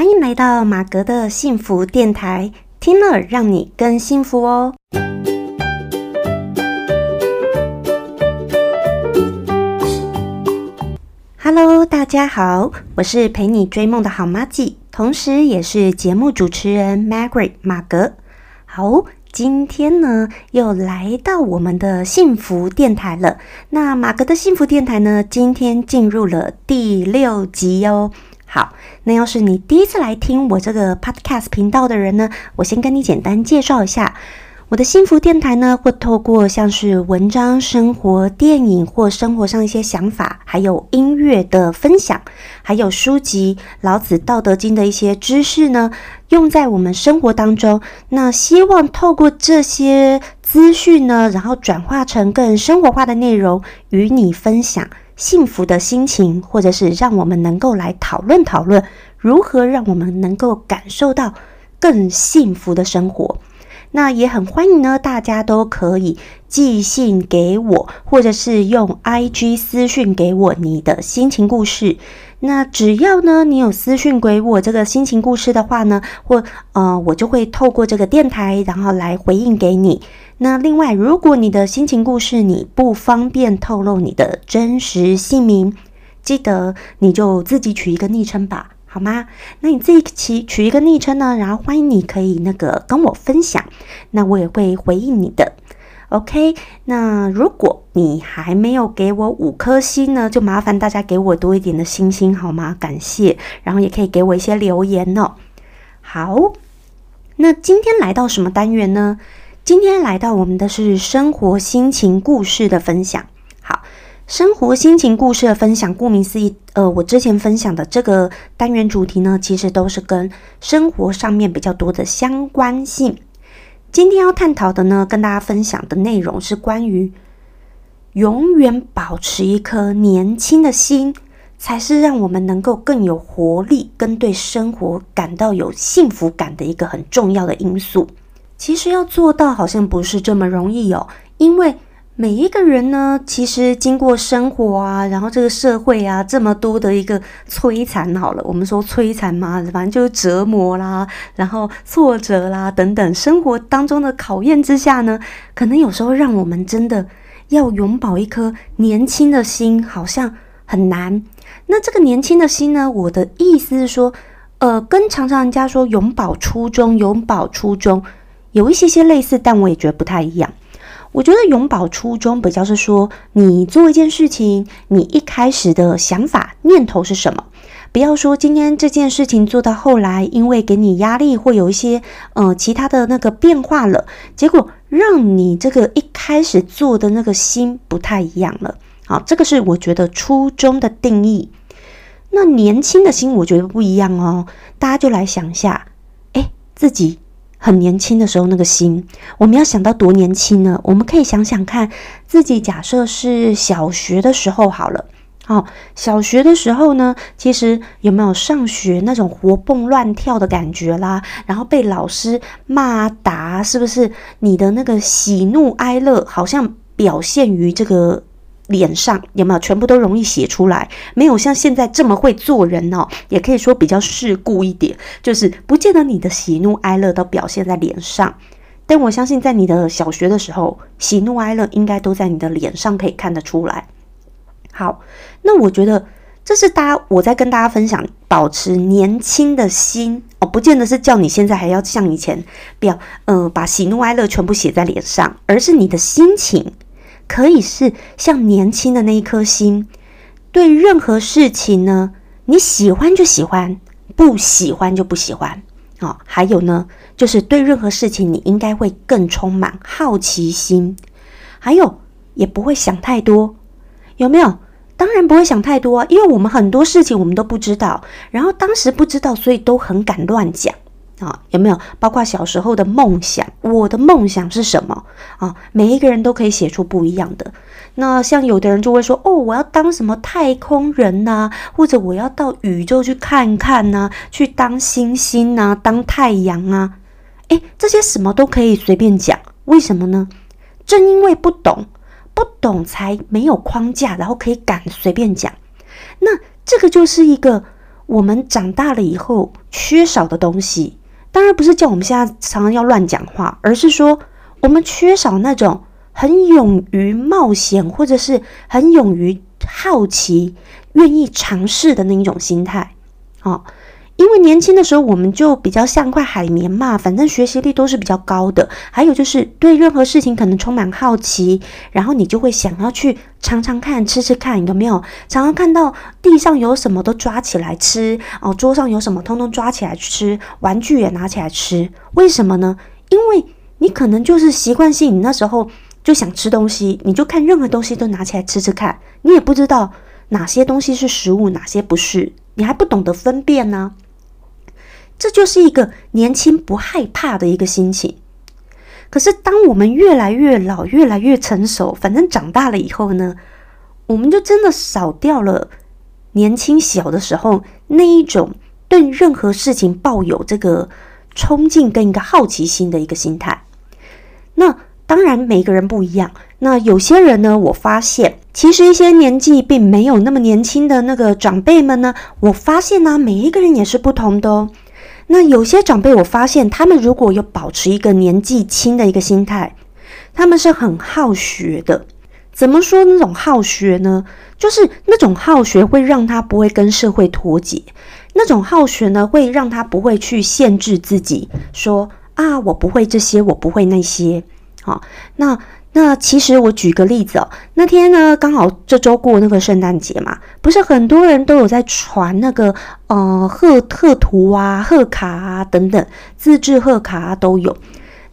欢迎来到马格的幸福电台，听了让你更幸福哦。Hello，大家好，我是陪你追梦的好妈吉，同时也是节目主持人 Margaret 马格。好，今天呢又来到我们的幸福电台了。那马格的幸福电台呢，今天进入了第六集哦。好，那要是你第一次来听我这个 Podcast 频道的人呢，我先跟你简单介绍一下。我的幸福电台呢，会透过像是文章、生活、电影或生活上一些想法，还有音乐的分享，还有书籍《老子》《道德经》的一些知识呢，用在我们生活当中。那希望透过这些资讯呢，然后转化成更生活化的内容，与你分享幸福的心情，或者是让我们能够来讨论讨论，如何让我们能够感受到更幸福的生活。那也很欢迎呢，大家都可以寄信给我，或者是用 IG 私讯给我你的心情故事。那只要呢，你有私讯给我这个心情故事的话呢，或呃，我就会透过这个电台，然后来回应给你。那另外，如果你的心情故事你不方便透露你的真实姓名，记得你就自己取一个昵称吧。好吗？那你自己起取一个昵称呢？然后欢迎你可以那个跟我分享，那我也会回应你的。OK，那如果你还没有给我五颗星呢，就麻烦大家给我多一点的星星好吗？感谢，然后也可以给我一些留言哦。好，那今天来到什么单元呢？今天来到我们的是生活心情故事的分享。好生活心情故事的分享，顾名思义，呃，我之前分享的这个单元主题呢，其实都是跟生活上面比较多的相关性。今天要探讨的呢，跟大家分享的内容是关于永远保持一颗年轻的心，才是让我们能够更有活力，跟对生活感到有幸福感的一个很重要的因素。其实要做到，好像不是这么容易哦，因为。每一个人呢，其实经过生活啊，然后这个社会啊，这么多的一个摧残，好了，我们说摧残嘛，反正就是折磨啦，然后挫折啦等等，生活当中的考验之下呢，可能有时候让我们真的要永葆一颗年轻的心，好像很难。那这个年轻的心呢，我的意思是说，呃，跟常常人家说永葆初衷，永葆初衷，有一些些类似，但我也觉得不太一样。我觉得永葆初衷比较是说，你做一件事情，你一开始的想法念头是什么？不要说今天这件事情做到后来，因为给你压力，会有一些呃其他的那个变化了，结果让你这个一开始做的那个心不太一样了。好，这个是我觉得初衷的定义。那年轻的心，我觉得不一样哦。大家就来想一下，哎，自己。很年轻的时候，那个心，我们要想到多年轻呢？我们可以想想看，自己假设是小学的时候好了。好，小学的时候呢，其实有没有上学那种活蹦乱跳的感觉啦？然后被老师骂打，是不是？你的那个喜怒哀乐，好像表现于这个。脸上有没有全部都容易写出来？没有像现在这么会做人哦，也可以说比较世故一点，就是不见得你的喜怒哀乐都表现在脸上。但我相信，在你的小学的时候，喜怒哀乐应该都在你的脸上可以看得出来。好，那我觉得这是大家我在跟大家分享，保持年轻的心哦，不见得是叫你现在还要像以前，不要嗯把喜怒哀乐全部写在脸上，而是你的心情。可以是像年轻的那一颗心，对任何事情呢，你喜欢就喜欢，不喜欢就不喜欢啊。还有呢，就是对任何事情，你应该会更充满好奇心，还有也不会想太多，有没有？当然不会想太多，因为我们很多事情我们都不知道，然后当时不知道，所以都很敢乱讲。啊，有没有包括小时候的梦想？我的梦想是什么啊？每一个人都可以写出不一样的。那像有的人就会说：“哦，我要当什么太空人呐，或者我要到宇宙去看看呐，去当星星呐，当太阳啊。”诶，这些什么都可以随便讲。为什么呢？正因为不懂，不懂才没有框架，然后可以敢随便讲。那这个就是一个。我们长大了以后缺少的东西，当然不是叫我们现在常常要乱讲话，而是说我们缺少那种很勇于冒险，或者是很勇于好奇、愿意尝试的那一种心态。哦。因为年轻的时候，我们就比较像块海绵嘛，反正学习力都是比较高的。还有就是对任何事情可能充满好奇，然后你就会想要去尝尝看、吃吃看，有没有？常常看到地上有什么都抓起来吃哦，桌上有什么通通抓起来吃，玩具也拿起来吃。为什么呢？因为你可能就是习惯性，你那时候就想吃东西，你就看任何东西都拿起来吃吃看，你也不知道哪些东西是食物，哪些不是，你还不懂得分辨呢。这就是一个年轻不害怕的一个心情。可是，当我们越来越老、越来越成熟，反正长大了以后呢，我们就真的少掉了年轻小的时候那一种对任何事情抱有这个冲劲跟一个好奇心的一个心态。那当然，每个人不一样。那有些人呢，我发现其实一些年纪并没有那么年轻的那个长辈们呢，我发现呢，每一个人也是不同的哦。那有些长辈，我发现他们如果有保持一个年纪轻的一个心态，他们是很好学的。怎么说那种好学呢？就是那种好学会让他不会跟社会脱节，那种好学呢会让他不会去限制自己，说啊我不会这些，我不会那些。好，那。那其实我举个例子哦，那天呢刚好这周过那个圣诞节嘛，不是很多人都有在传那个呃贺贺图啊、贺卡啊等等，自制贺卡啊都有。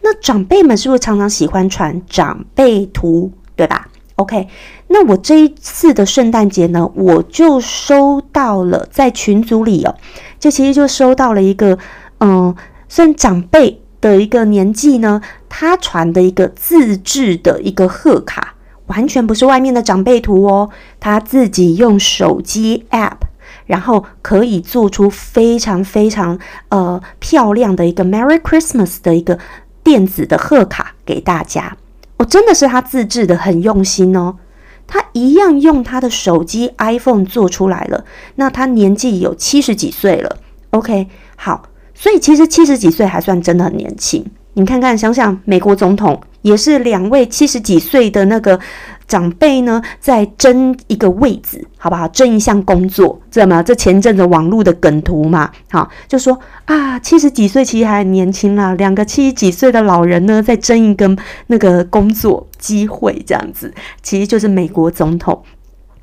那长辈们是不是常常喜欢传长辈图，对吧？OK，那我这一次的圣诞节呢，我就收到了在群组里哦，就其实就收到了一个嗯，算长辈。的一个年纪呢，他传的一个自制的一个贺卡，完全不是外面的长辈图哦，他自己用手机 App，然后可以做出非常非常呃漂亮的一个 Merry Christmas 的一个电子的贺卡给大家。哦，真的是他自制的，很用心哦。他一样用他的手机 iPhone 做出来了。那他年纪有七十几岁了。OK，好。所以其实七十几岁还算真的很年轻。你看看，想想美国总统也是两位七十几岁的那个长辈呢，在争一个位置，好不好？争一项工作，知道吗？这前阵子网络的梗图嘛，好，就说啊，七十几岁其实还年轻啦。两个七十几岁的老人呢，在争一个那个工作机会，这样子，其实就是美国总统。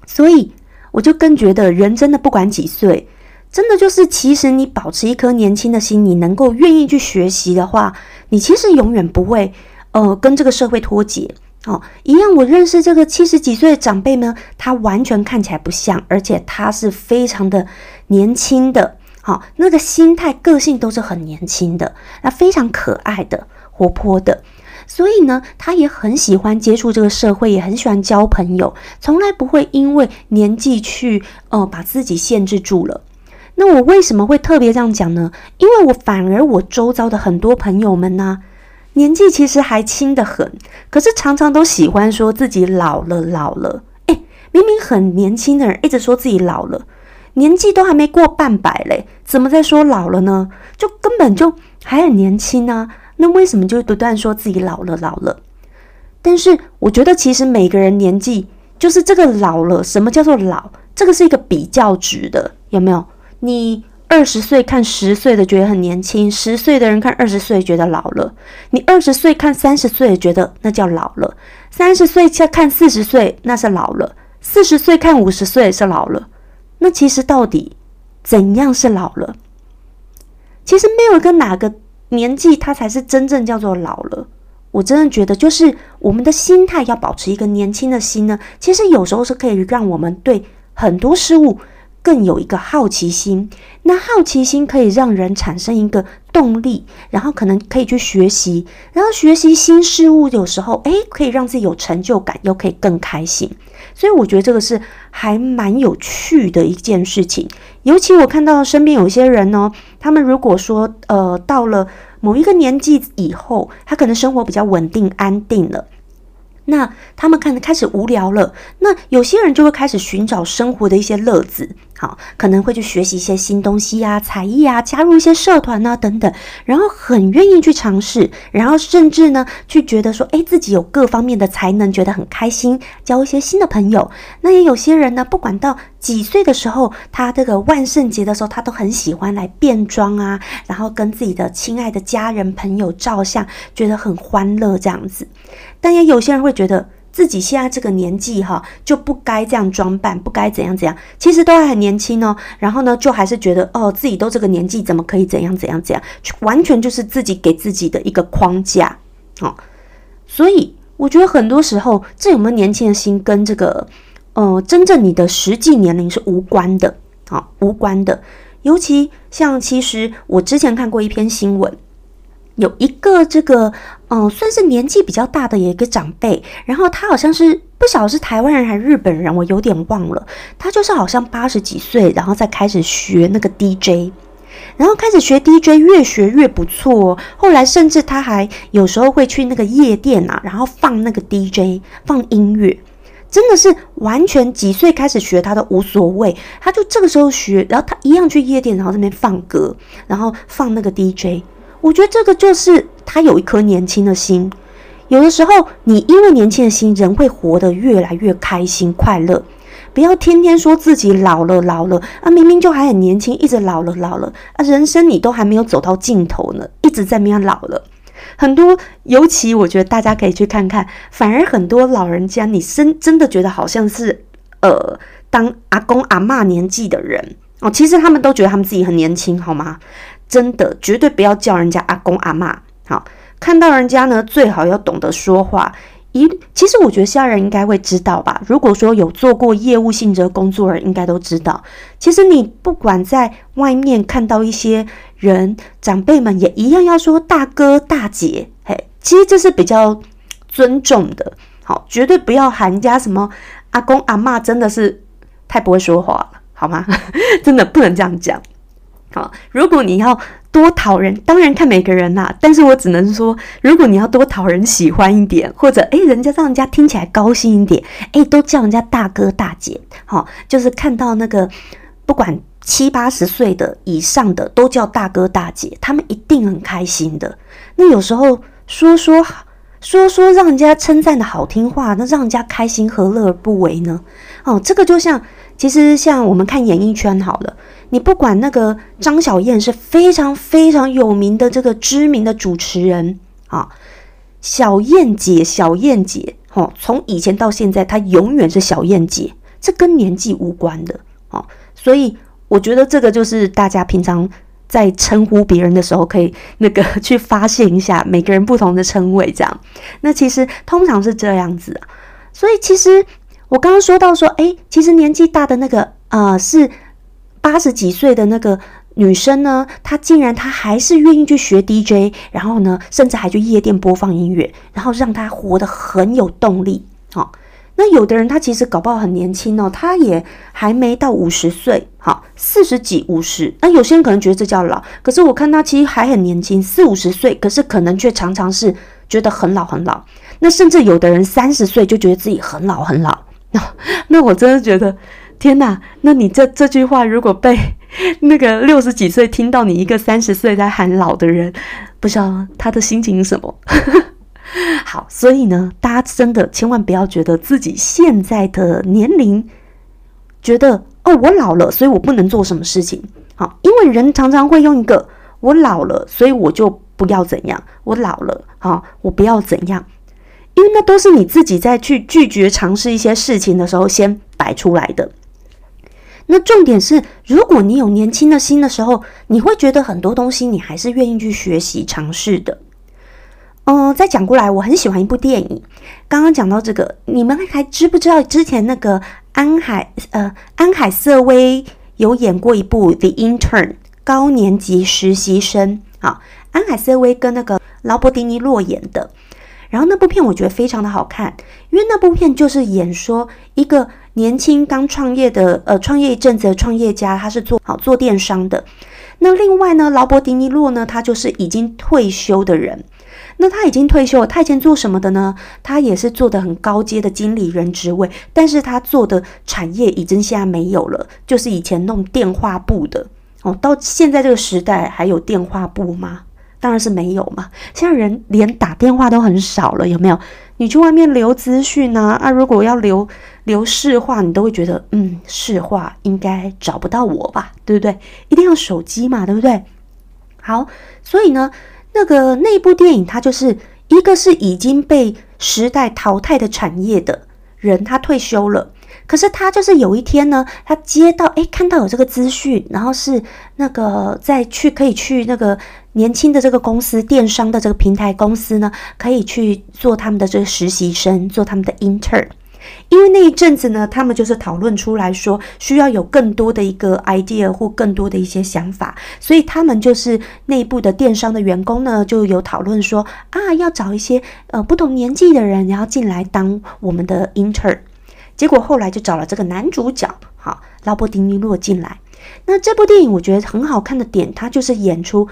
所以我就更觉得，人真的不管几岁。真的就是，其实你保持一颗年轻的心，你能够愿意去学习的话，你其实永远不会，呃，跟这个社会脱节哦。一样，我认识这个七十几岁的长辈呢，他完全看起来不像，而且他是非常的年轻的，好，那个心态、个性都是很年轻的，那非常可爱的、活泼的，所以呢，他也很喜欢接触这个社会，也很喜欢交朋友，从来不会因为年纪去，呃，把自己限制住了。那我为什么会特别这样讲呢？因为我反而我周遭的很多朋友们呢，年纪其实还轻得很，可是常常都喜欢说自己老了老了。诶，明明很年轻的人一直说自己老了，年纪都还没过半百嘞，怎么在说老了呢？就根本就还很年轻啊！那为什么就不断说自己老了老了？但是我觉得其实每个人年纪就是这个老了，什么叫做老？这个是一个比较值的，有没有？你二十岁看十岁的觉得很年轻，十岁的人看二十岁觉得老了。你二十岁看三十岁觉得那叫老了，三十岁再看四十岁那是老了，四十岁看五十岁是老了。那其实到底怎样是老了？其实没有一个哪个年纪它才是真正叫做老了。我真的觉得，就是我们的心态要保持一个年轻的心呢。其实有时候是可以让我们对很多事物。更有一个好奇心，那好奇心可以让人产生一个动力，然后可能可以去学习，然后学习新事物，有时候诶可以让自己有成就感，又可以更开心。所以我觉得这个是还蛮有趣的一件事情。尤其我看到身边有些人呢，他们如果说呃到了某一个年纪以后，他可能生活比较稳定安定了。那他们看开始无聊了，那有些人就会开始寻找生活的一些乐子，好，可能会去学习一些新东西啊，才艺啊，加入一些社团啊等等，然后很愿意去尝试，然后甚至呢，去觉得说，哎，自己有各方面的才能，觉得很开心，交一些新的朋友。那也有些人呢，不管到几岁的时候，他这个万圣节的时候，他都很喜欢来变装啊，然后跟自己的亲爱的家人朋友照相，觉得很欢乐这样子。但也有些人会觉得。自己现在这个年纪哈，就不该这样装扮，不该怎样怎样。其实都还很年轻哦。然后呢，就还是觉得哦，自己都这个年纪，怎么可以怎样怎样怎样？完全就是自己给自己的一个框架哦。所以我觉得很多时候，这有没有年轻的心，跟这个呃，真正你的实际年龄是无关的啊，无关的。尤其像，其实我之前看过一篇新闻。有一个这个，嗯，算是年纪比较大的一个长辈，然后他好像是不晓得是台湾人还是日本人，我有点忘了。他就是好像八十几岁，然后再开始学那个 DJ，然后开始学 DJ，越学越不错。后来甚至他还有时候会去那个夜店啊，然后放那个 DJ 放音乐，真的是完全几岁开始学他都无所谓，他就这个时候学，然后他一样去夜店，然后这边放歌，然后放那个 DJ。我觉得这个就是他有一颗年轻的心。有的时候，你因为年轻的心，人会活得越来越开心快乐。不要天天说自己老了老了啊，明明就还很年轻，一直老了老了啊，人生你都还没有走到尽头呢，一直在那老了。很多，尤其我觉得大家可以去看看，反而很多老人家，你真真的觉得好像是呃，当阿公阿妈年纪的人哦，其实他们都觉得他们自己很年轻，好吗？真的绝对不要叫人家阿公阿妈。好，看到人家呢，最好要懂得说话。一，其实我觉得家人应该会知道吧。如果说有做过业务性质工作人，应该都知道。其实你不管在外面看到一些人，长辈们也一样要说大哥大姐。嘿，其实这是比较尊重的。好，绝对不要喊人家什么阿公阿妈，真的是太不会说话了，好吗？真的不能这样讲。好，如果你要多讨人，当然看每个人啦。但是我只能说，如果你要多讨人喜欢一点，或者诶，人家让人家听起来高兴一点，诶，都叫人家大哥大姐。好，就是看到那个不管七八十岁的以上的，都叫大哥大姐，他们一定很开心的。那有时候说说说说让人家称赞的好听话，那让人家开心，何乐而不为呢？哦，这个就像，其实像我们看演艺圈好了。你不管那个张小燕是非常非常有名的这个知名的主持人啊，小燕姐，小燕姐，哈，从以前到现在，她永远是小燕姐，这跟年纪无关的，哦，所以我觉得这个就是大家平常在称呼别人的时候，可以那个去发现一下每个人不同的称谓，这样，那其实通常是这样子啊，所以其实我刚刚说到说，哎，其实年纪大的那个啊是。八十几岁的那个女生呢，她竟然她还是愿意去学 DJ，然后呢，甚至还去夜店播放音乐，然后让她活得很有动力。好，那有的人他其实搞不好很年轻哦，他也还没到五十岁，好，四十几、五十。那有些人可能觉得这叫老，可是我看他其实还很年轻，四五十岁，可是可能却常常是觉得很老很老。那甚至有的人三十岁就觉得自己很老很老。那我真的觉得。天哪，那你这这句话如果被 那个六十几岁听到你一个三十岁在喊老的人，不知道他的心情是什么？好，所以呢，大家真的千万不要觉得自己现在的年龄，觉得哦我老了，所以我不能做什么事情。好，因为人常常会用一个我老了，所以我就不要怎样，我老了，好，我不要怎样。因为那都是你自己在去拒绝尝试一些事情的时候先摆出来的。那重点是，如果你有年轻的心的时候，你会觉得很多东西你还是愿意去学习尝试的。嗯，再讲过来，我很喜欢一部电影。刚刚讲到这个，你们还知不知道之前那个安海呃安海瑟薇有演过一部《The Intern》高年级实习生啊？安海瑟薇跟那个劳勃迪尼洛演的。然后那部片我觉得非常的好看，因为那部片就是演说一个。年轻刚创业的，呃，创业一阵子的创业家，他是做好做电商的。那另外呢，劳勃迪尼洛呢，他就是已经退休的人。那他已经退休了，他以前做什么的呢？他也是做的很高阶的经理人职位，但是他做的产业已经现在没有了，就是以前弄电话簿的哦。到现在这个时代还有电话簿吗？当然是没有嘛。现在人连打电话都很少了，有没有？你去外面留资讯啊啊，如果要留留市话，你都会觉得嗯，市话应该找不到我吧，对不对？一定要手机嘛，对不对？好，所以呢。那个那部电影，它就是一个是已经被时代淘汰的产业的人，他退休了。可是他就是有一天呢，他接到哎，看到有这个资讯，然后是那个再去可以去那个年轻的这个公司，电商的这个平台公司呢，可以去做他们的这个实习生，做他们的 intern。因为那一阵子呢，他们就是讨论出来说，需要有更多的一个 idea 或更多的一些想法，所以他们就是内部的电商的员工呢，就有讨论说啊，要找一些呃不同年纪的人，然后进来当我们的 intern。结果后来就找了这个男主角，好，劳勃迪尼洛进来。那这部电影我觉得很好看的点，它就是演出，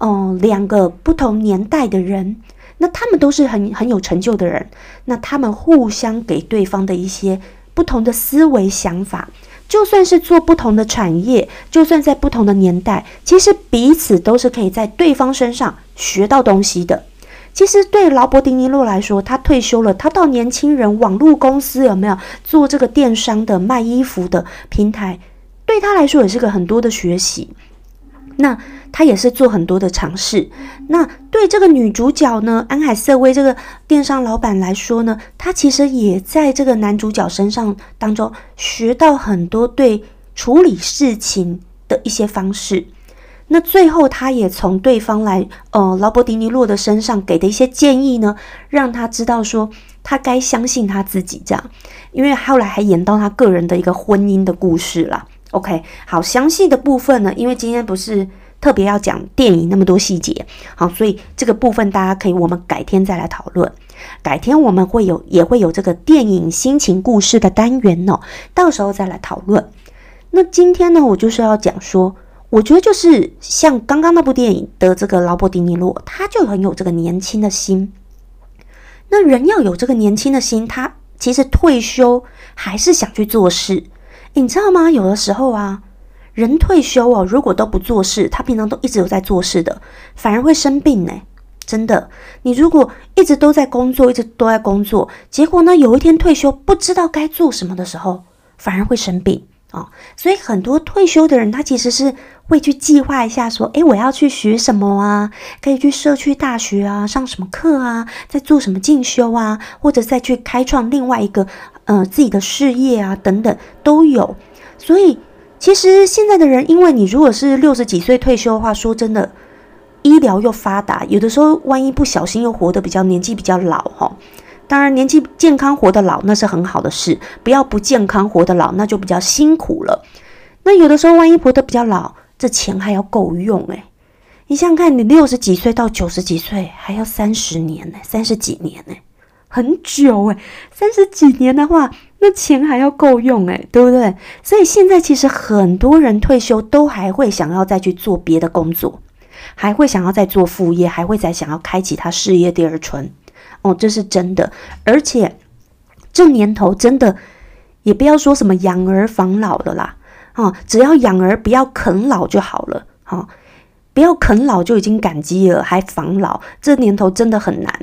嗯，两个不同年代的人。那他们都是很很有成就的人，那他们互相给对方的一些不同的思维想法，就算是做不同的产业，就算在不同的年代，其实彼此都是可以在对方身上学到东西的。其实对劳勃迪尼洛来说，他退休了，他到年轻人网络公司有没有做这个电商的卖衣服的平台，对他来说也是个很多的学习。那他也是做很多的尝试。那对这个女主角呢，安海瑟薇这个电商老板来说呢，她其实也在这个男主角身上当中学到很多对处理事情的一些方式。那最后，他也从对方来，呃，劳勃迪尼洛的身上给的一些建议呢，让他知道说他该相信他自己这样。因为后来还演到他个人的一个婚姻的故事了。OK，好，详细的部分呢，因为今天不是特别要讲电影那么多细节，好，所以这个部分大家可以我们改天再来讨论。改天我们会有也会有这个电影心情故事的单元哦，到时候再来讨论。那今天呢，我就是要讲说，我觉得就是像刚刚那部电影的这个劳勃迪尼洛，他就很有这个年轻的心。那人要有这个年轻的心，他其实退休还是想去做事。你知道吗？有的时候啊，人退休哦，如果都不做事，他平常都一直有在做事的，反而会生病呢。真的，你如果一直都在工作，一直都在工作，结果呢，有一天退休不知道该做什么的时候，反而会生病啊。所以很多退休的人，他其实是会去计划一下，说：“诶，我要去学什么啊？可以去社区大学啊，上什么课啊？在做什么进修啊？或者再去开创另外一个。”呃，自己的事业啊，等等都有，所以其实现在的人，因为你如果是六十几岁退休的话，说真的，医疗又发达，有的时候万一不小心又活得比较年纪比较老哈。当然，年纪健康活得老那是很好的事，不要不健康活得老，那就比较辛苦了。那有的时候万一活得比较老，这钱还要够用诶。你想想看，你六十几岁到九十几岁，还要三十年呢，三十几年呢。很久诶，三十几年的话，那钱还要够用诶，对不对？所以现在其实很多人退休都还会想要再去做别的工作，还会想要再做副业，还会再想要开启他事业第二春。哦，这是真的。而且这年头真的也不要说什么养儿防老的啦，啊，只要养儿不要啃老就好了。哈，不要啃老就已经感激了，还防老，这年头真的很难。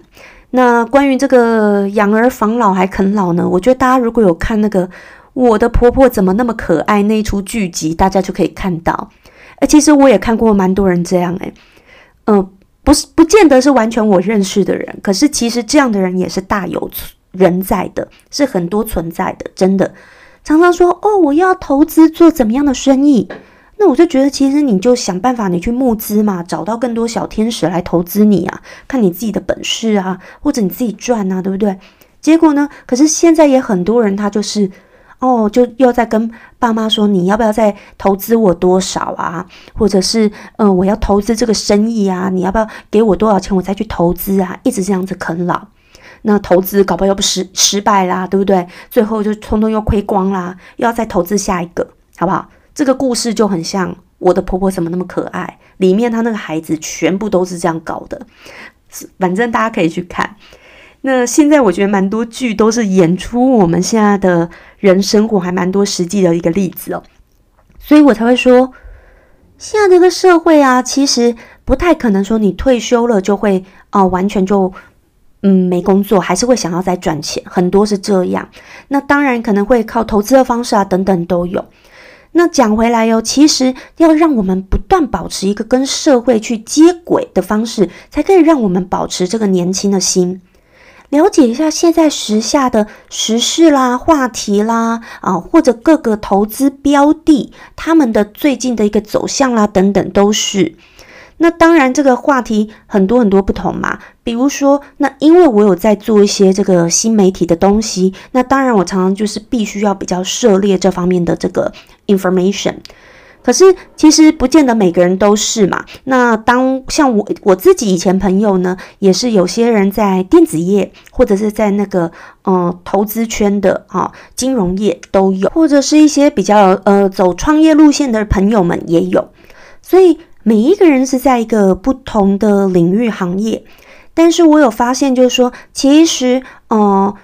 那关于这个养儿防老还啃老呢？我觉得大家如果有看那个《我的婆婆怎么那么可爱》那一出剧集，大家就可以看到。哎，其实我也看过蛮多人这样诶。嗯，不是不见得是完全我认识的人，可是其实这样的人也是大有人在的，是很多存在的，真的常常说哦，我要投资做怎么样的生意。那我就觉得，其实你就想办法，你去募资嘛，找到更多小天使来投资你啊，看你自己的本事啊，或者你自己赚啊，对不对？结果呢？可是现在也很多人，他就是哦，就又在跟爸妈说，你要不要再投资我多少啊？或者是嗯，我要投资这个生意啊，你要不要给我多少钱，我再去投资啊？一直这样子啃老，那投资搞不好又不失失败啦，对不对？最后就通通又亏光啦，又要再投资下一个，好不好？这个故事就很像我的婆婆怎么那么可爱，里面她那个孩子全部都是这样搞的，反正大家可以去看。那现在我觉得蛮多剧都是演出我们现在的人生活，还蛮多实际的一个例子哦。所以我才会说，现在这个社会啊，其实不太可能说你退休了就会哦，完全就嗯没工作，还是会想要再赚钱，很多是这样。那当然可能会靠投资的方式啊，等等都有。那讲回来哟，其实要让我们不断保持一个跟社会去接轨的方式，才可以让我们保持这个年轻的心。了解一下现在时下的时事啦、话题啦，啊，或者各个投资标的他们的最近的一个走向啦，等等都是。那当然，这个话题很多很多不同嘛。比如说，那因为我有在做一些这个新媒体的东西，那当然我常常就是必须要比较涉猎这方面的这个 information。可是其实不见得每个人都是嘛。那当像我我自己以前朋友呢，也是有些人在电子业或者是在那个呃投资圈的哈金融业都有，或者是一些比较呃走创业路线的朋友们也有。所以每一个人是在一个不同的领域行业，但是我有发现就是说，其实呃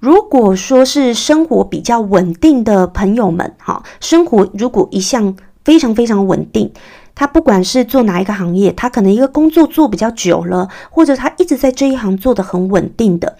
如果说是生活比较稳定的朋友们哈，生活如果一向非常非常稳定，他不管是做哪一个行业，他可能一个工作做比较久了，或者他一直在这一行做的很稳定的，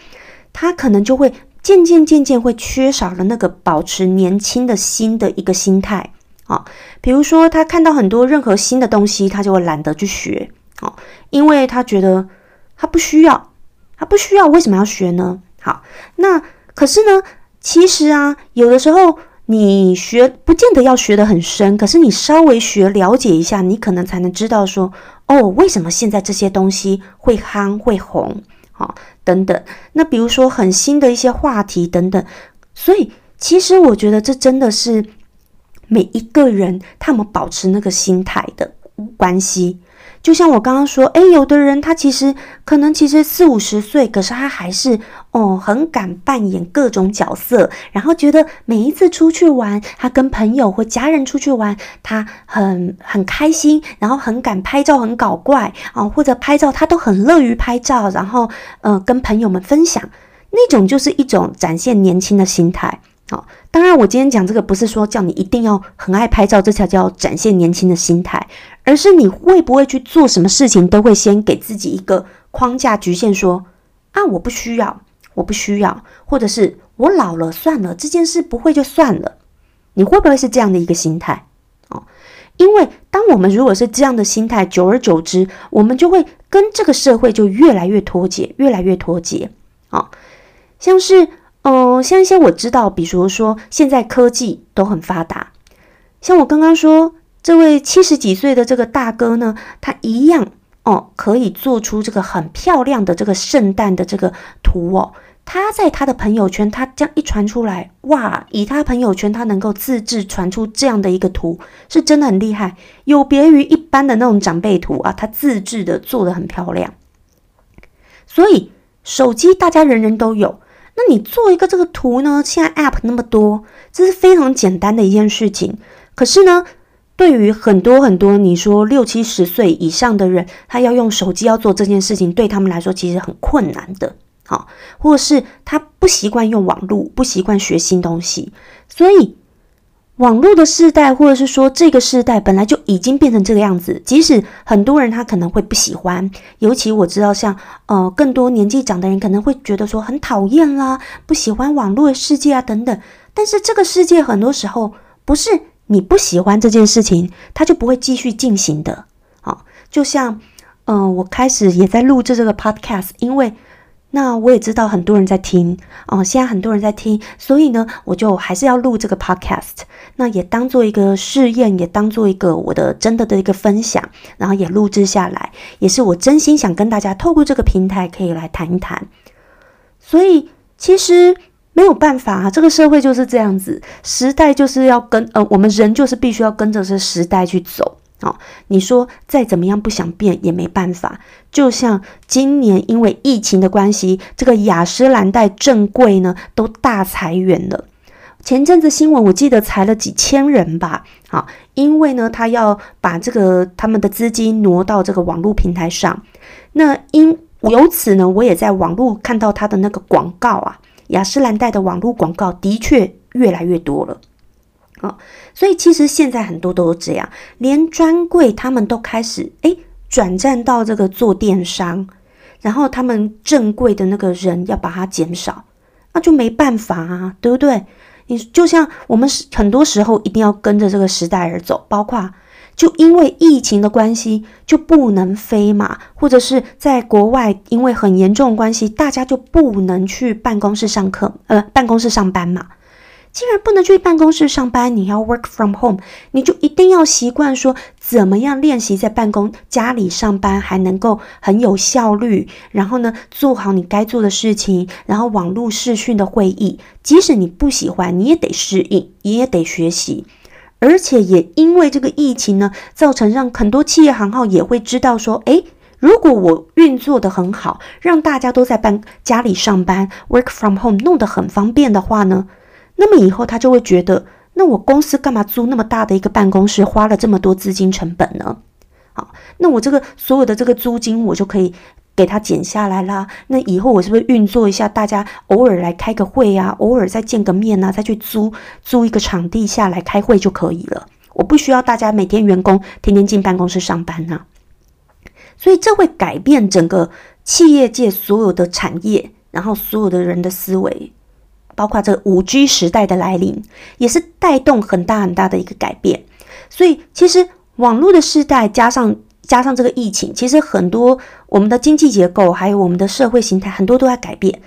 他可能就会渐渐渐渐会缺少了那个保持年轻的心的一个心态啊。比如说，他看到很多任何新的东西，他就会懒得去学啊，因为他觉得他不需要，他不需要，为什么要学呢？好，那可是呢，其实啊，有的时候。你学不见得要学得很深，可是你稍微学了解一下，你可能才能知道说，哦，为什么现在这些东西会夯会红，啊，等等。那比如说很新的一些话题等等，所以其实我觉得这真的是每一个人他们保持那个心态的关系。就像我刚刚说，诶，有的人他其实可能其实四五十岁，可是他还是哦很敢扮演各种角色，然后觉得每一次出去玩，他跟朋友或家人出去玩，他很很开心，然后很敢拍照，很搞怪啊，或者拍照他都很乐于拍照，然后呃跟朋友们分享，那种就是一种展现年轻的心态。好，当然我今天讲这个不是说叫你一定要很爱拍照，这才叫展现年轻的心态。而是你会不会去做什么事情，都会先给自己一个框架局限，说啊，我不需要，我不需要，或者是我老了算了，这件事不会就算了。你会不会是这样的一个心态？哦，因为当我们如果是这样的心态，久而久之，我们就会跟这个社会就越来越脱节，越来越脱节。哦，像是，嗯，像一些我知道，比如说现在科技都很发达，像我刚刚说。这位七十几岁的这个大哥呢，他一样哦，可以做出这个很漂亮的这个圣诞的这个图哦。他在他的朋友圈，他这样一传出来，哇！以他朋友圈，他能够自制传出这样的一个图，是真的很厉害，有别于一般的那种长辈图啊，他自制的做的很漂亮。所以手机大家人人都有，那你做一个这个图呢？现在 App 那么多，这是非常简单的一件事情。可是呢？对于很多很多，你说六七十岁以上的人，他要用手机要做这件事情，对他们来说其实很困难的，好，或是他不习惯用网络，不习惯学新东西，所以网络的世代，或者是说这个世代本来就已经变成这个样子。即使很多人他可能会不喜欢，尤其我知道像呃更多年纪长的人可能会觉得说很讨厌啦，不喜欢网络的世界啊等等。但是这个世界很多时候不是。你不喜欢这件事情，它就不会继续进行的。好，就像，嗯，我开始也在录制这个 podcast，因为那我也知道很多人在听哦，现在很多人在听，所以呢，我就还是要录这个 podcast，那也当做一个试验，也当做一个我的真的的一个分享，然后也录制下来，也是我真心想跟大家透过这个平台可以来谈一谈。所以其实。没有办法啊，这个社会就是这样子，时代就是要跟呃，我们人就是必须要跟着这时代去走哦。你说再怎么样不想变也没办法。就像今年因为疫情的关系，这个雅诗兰黛正柜呢都大裁员了。前阵子新闻我记得裁了几千人吧，啊，因为呢他要把这个他们的资金挪到这个网络平台上，那因。由此呢，我也在网络看到他的那个广告啊，雅诗兰黛的网络广告的确越来越多了。啊，所以其实现在很多都是这样，连专柜他们都开始诶转战到这个做电商，然后他们正柜的那个人要把它减少，那就没办法啊，对不对？你就像我们是很多时候一定要跟着这个时代而走，包括就因为疫情的关系就不能飞嘛，或者是在国外因为很严重的关系，大家就不能去办公室上课，呃，办公室上班嘛。既然不能去办公室上班，你要 work from home，你就一定要习惯说怎么样练习在办公家里上班还能够很有效率，然后呢做好你该做的事情，然后网络视讯的会议，即使你不喜欢，你也得适应，你也得学习，而且也因为这个疫情呢，造成让很多企业行号也会知道说，诶，如果我运作的很好，让大家都在办家里上班，work from home 弄得很方便的话呢？那么以后他就会觉得，那我公司干嘛租那么大的一个办公室，花了这么多资金成本呢？好，那我这个所有的这个租金，我就可以给他减下来啦。那以后我是不是运作一下，大家偶尔来开个会啊，偶尔再见个面啊，再去租租一个场地下来开会就可以了？我不需要大家每天员工天天进办公室上班呐。所以这会改变整个企业界所有的产业，然后所有的人的思维。包括这五 G 时代的来临，也是带动很大很大的一个改变。所以，其实网络的时代加上加上这个疫情，其实很多我们的经济结构还有我们的社会形态，很多都在改变。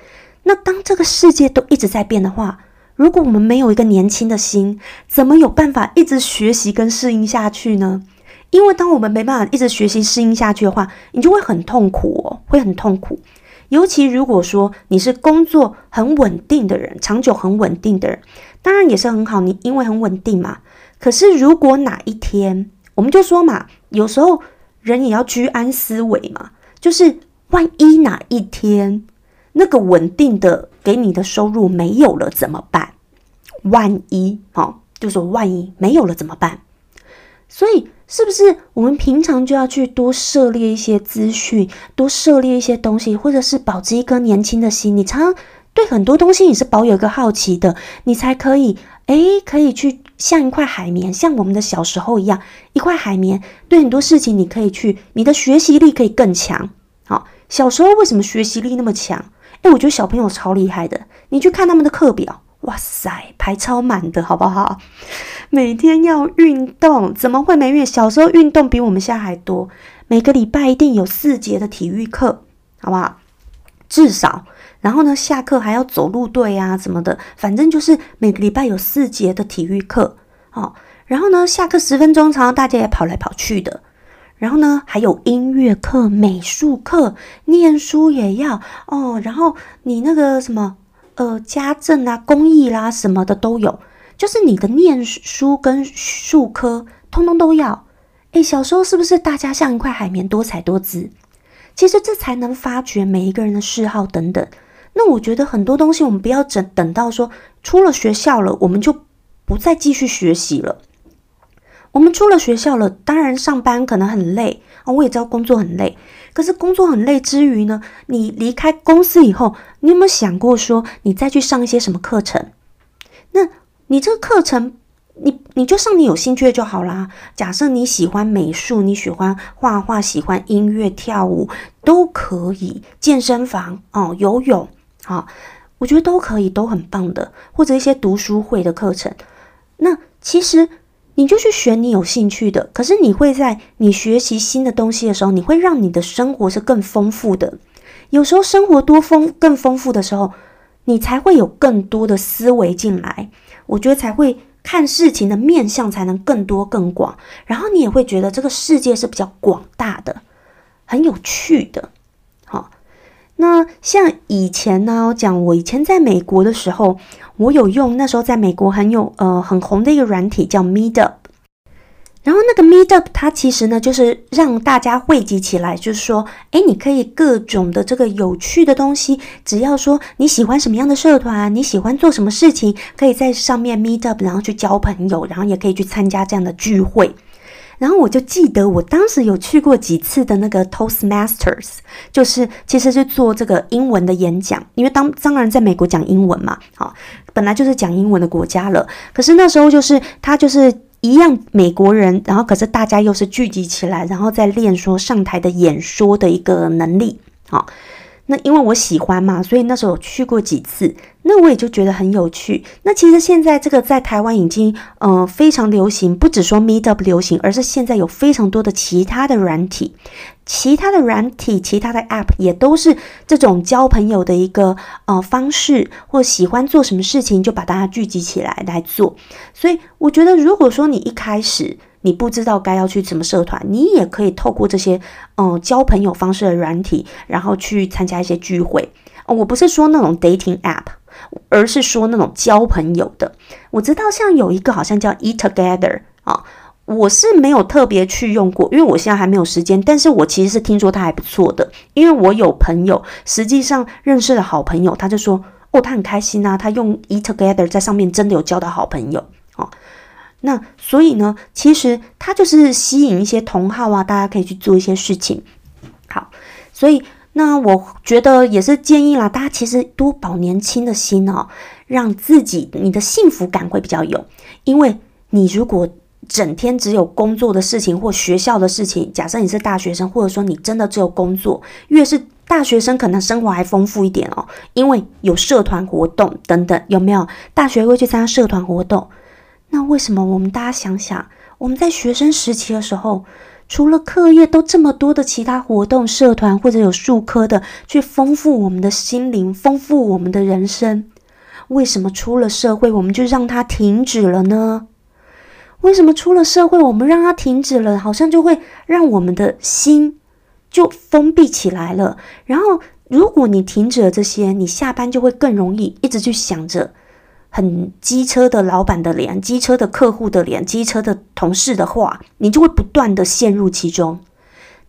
那当这个世界都一直在变的话，如果我们没有一个年轻的心，怎么有办法一直学习跟适应下去呢？因为当我们没办法一直学习适应下去的话，你就会很痛苦哦，会很痛苦。尤其如果说你是工作很稳定的人，长久很稳定的人，当然也是很好。你因为很稳定嘛。可是如果哪一天，我们就说嘛，有时候人也要居安思危嘛。就是万一哪一天那个稳定的给你的收入没有了怎么办？万一哦，就说万一没有了怎么办？所以。是不是我们平常就要去多涉猎一些资讯，多涉猎一些东西，或者是保持一颗年轻的心？你常常对很多东西你是保有一个好奇的，你才可以诶，可以去像一块海绵，像我们的小时候一样，一块海绵。对很多事情你可以去，你的学习力可以更强。好，小时候为什么学习力那么强？诶，我觉得小朋友超厉害的，你去看他们的课表。哇塞，排超满的，好不好？每天要运动，怎么会没运？小时候运动比我们现在还多，每个礼拜一定有四节的体育课，好不好？至少，然后呢，下课还要走路队啊，什么的，反正就是每个礼拜有四节的体育课，哦。然后呢，下课十分钟，常常大家也跑来跑去的。然后呢，还有音乐课、美术课，念书也要哦。然后你那个什么？呃，家政啊，公益啦，什么的都有，就是你的念书跟术科，通通都要。诶，小时候是不是大家像一块海绵，多彩多姿？其实这才能发掘每一个人的嗜好等等。那我觉得很多东西，我们不要等等到说出了学校了，我们就不再继续学习了。我们出了学校了，当然上班可能很累啊，我也知道工作很累。可是工作很累之余呢，你离开公司以后，你有没有想过说，你再去上一些什么课程？那你这个课程，你你就上你有兴趣的就好啦。假设你喜欢美术，你喜欢画画，喜欢音乐、跳舞，都可以。健身房哦，游泳啊，我觉得都可以，都很棒的。或者一些读书会的课程，那其实。你就去选你有兴趣的，可是你会在你学习新的东西的时候，你会让你的生活是更丰富的。有时候生活多丰更丰富的时候，你才会有更多的思维进来。我觉得才会看事情的面向才能更多更广，然后你也会觉得这个世界是比较广大的，很有趣的。好，那像以前呢，我讲我以前在美国的时候。我有用那时候在美国很有呃很红的一个软体叫 Meetup，然后那个 Meetup 它其实呢就是让大家汇集起来，就是说，哎，你可以各种的这个有趣的东西，只要说你喜欢什么样的社团，你喜欢做什么事情，可以在上面 Meetup，然后去交朋友，然后也可以去参加这样的聚会。然后我就记得我当时有去过几次的那个 Toastmasters，就是其实是做这个英文的演讲，因为当当然在美国讲英文嘛，好，本来就是讲英文的国家了。可是那时候就是他就是一样美国人，然后可是大家又是聚集起来，然后再练说上台的演说的一个能力，好。那因为我喜欢嘛，所以那时候去过几次，那我也就觉得很有趣。那其实现在这个在台湾已经呃非常流行，不只说 Meetup 流行，而是现在有非常多的其他的软体，其他的软体、其他的 App 也都是这种交朋友的一个呃方式，或喜欢做什么事情就把大家聚集起来来做。所以我觉得，如果说你一开始，你不知道该要去什么社团，你也可以透过这些嗯交朋友方式的软体，然后去参加一些聚会。我不是说那种 dating app，而是说那种交朋友的。我知道像有一个好像叫 Eat Together 啊，我是没有特别去用过，因为我现在还没有时间。但是我其实是听说它还不错的，因为我有朋友实际上认识的好朋友，他就说哦，他很开心啊，他用 Eat Together 在上面真的有交到好朋友哦。那所以呢，其实它就是吸引一些同好啊，大家可以去做一些事情。好，所以那我觉得也是建议啦，大家其实多保年轻的心哦，让自己你的幸福感会比较有。因为你如果整天只有工作的事情或学校的事情，假设你是大学生，或者说你真的只有工作，越是大学生可能生活还丰富一点哦，因为有社团活动等等，有没有？大学会去参加社团活动。那为什么我们大家想想，我们在学生时期的时候，除了课业，都这么多的其他活动、社团或者有数科的，去丰富我们的心灵，丰富我们的人生？为什么出了社会，我们就让它停止了呢？为什么出了社会，我们让它停止了，好像就会让我们的心就封闭起来了？然后，如果你停止了这些，你下班就会更容易一直去想着。很机车的老板的脸，机车的客户的脸，机车的同事的话，你就会不断的陷入其中。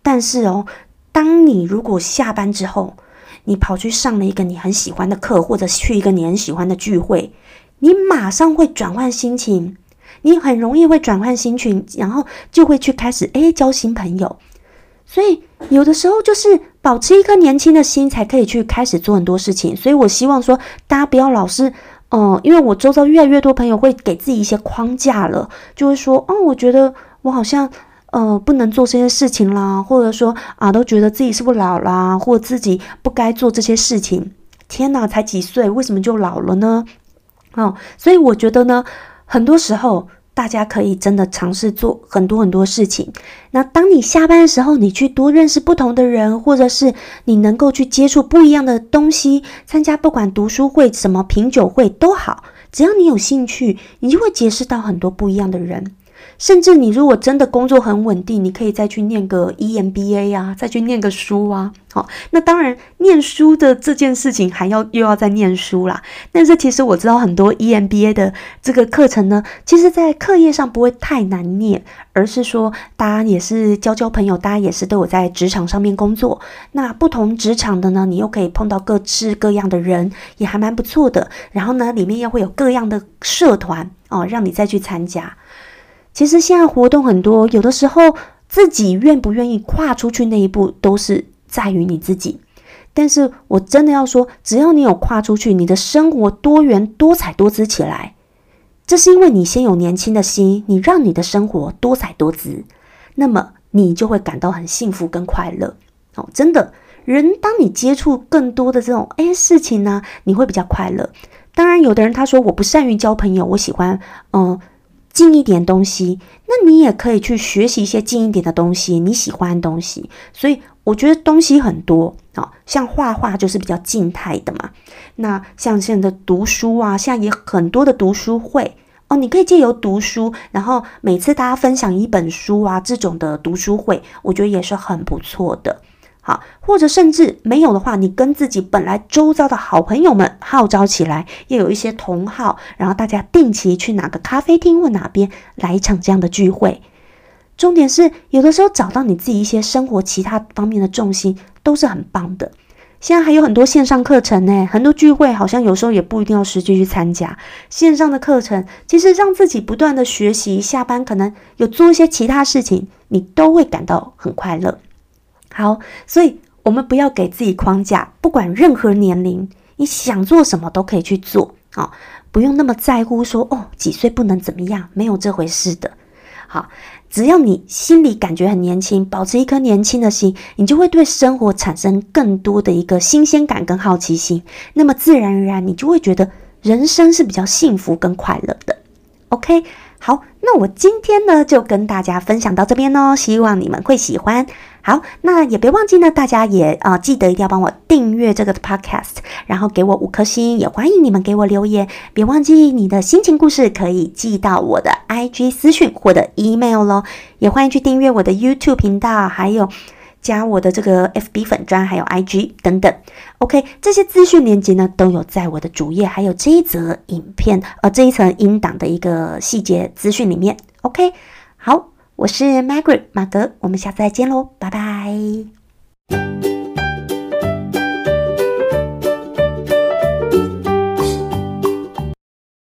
但是哦，当你如果下班之后，你跑去上了一个你很喜欢的课，或者去一个你很喜欢的聚会，你马上会转换心情，你很容易会转换心情，然后就会去开始诶交新朋友。所以有的时候就是保持一颗年轻的心，才可以去开始做很多事情。所以我希望说，大家不要老是。哦，因为我周遭越来越多朋友会给自己一些框架了，就会说，哦，我觉得我好像呃不能做这些事情啦，或者说啊，都觉得自己是不是老啦，或自己不该做这些事情。天哪，才几岁，为什么就老了呢？哦，所以我觉得呢，很多时候。大家可以真的尝试做很多很多事情。那当你下班的时候，你去多认识不同的人，或者是你能够去接触不一样的东西，参加不管读书会、什么品酒会都好，只要你有兴趣，你就会结识到很多不一样的人。甚至你如果真的工作很稳定，你可以再去念个 EMBA 呀，再去念个书啊。好，那当然念书的这件事情还要又要再念书啦。但是其实我知道很多 EMBA 的这个课程呢，其实在课业上不会太难念，而是说大家也是交交朋友，大家也是都有在职场上面工作。那不同职场的呢，你又可以碰到各式各样的人，也还蛮不错的。然后呢，里面又会有各样的社团哦，让你再去参加。其实现在活动很多，有的时候自己愿不愿意跨出去那一步，都是在于你自己。但是我真的要说，只要你有跨出去，你的生活多元多彩多姿起来，这是因为你先有年轻的心，你让你的生活多彩多姿，那么你就会感到很幸福跟快乐。哦，真的，人当你接触更多的这种诶事情呢，你会比较快乐。当然，有的人他说我不善于交朋友，我喜欢嗯。近一点东西，那你也可以去学习一些近一点的东西，你喜欢的东西。所以我觉得东西很多啊，像画画就是比较静态的嘛。那像现在的读书啊，现在也很多的读书会哦，你可以借由读书，然后每次大家分享一本书啊，这种的读书会，我觉得也是很不错的。好，或者甚至没有的话，你跟自己本来周遭的好朋友们号召起来，又有一些同好，然后大家定期去哪个咖啡厅或哪边来一场这样的聚会。重点是，有的时候找到你自己一些生活其他方面的重心，都是很棒的。现在还有很多线上课程呢，很多聚会好像有时候也不一定要实际去参加。线上的课程其实让自己不断的学习，下班可能有做一些其他事情，你都会感到很快乐。好，所以我们不要给自己框架，不管任何年龄，你想做什么都可以去做啊，不用那么在乎说哦几岁不能怎么样，没有这回事的。好。只要你心里感觉很年轻，保持一颗年轻的心，你就会对生活产生更多的一个新鲜感跟好奇心。那么自然而然，你就会觉得人生是比较幸福跟快乐的。OK。好，那我今天呢就跟大家分享到这边哦，希望你们会喜欢。好，那也别忘记呢，大家也啊记得一定要帮我订阅这个 podcast，然后给我五颗星，也欢迎你们给我留言。别忘记你的心情故事可以寄到我的 IG 私讯或者 email 咯，也欢迎去订阅我的 YouTube 频道，还有。加我的这个 FB 粉砖，还有 IG 等等，OK，这些资讯链接呢都有在我的主页，还有这一则影片，呃，这一层音档的一个细节资讯里面，OK，好，我是 Margaret 马格，我们下次再见喽，拜拜。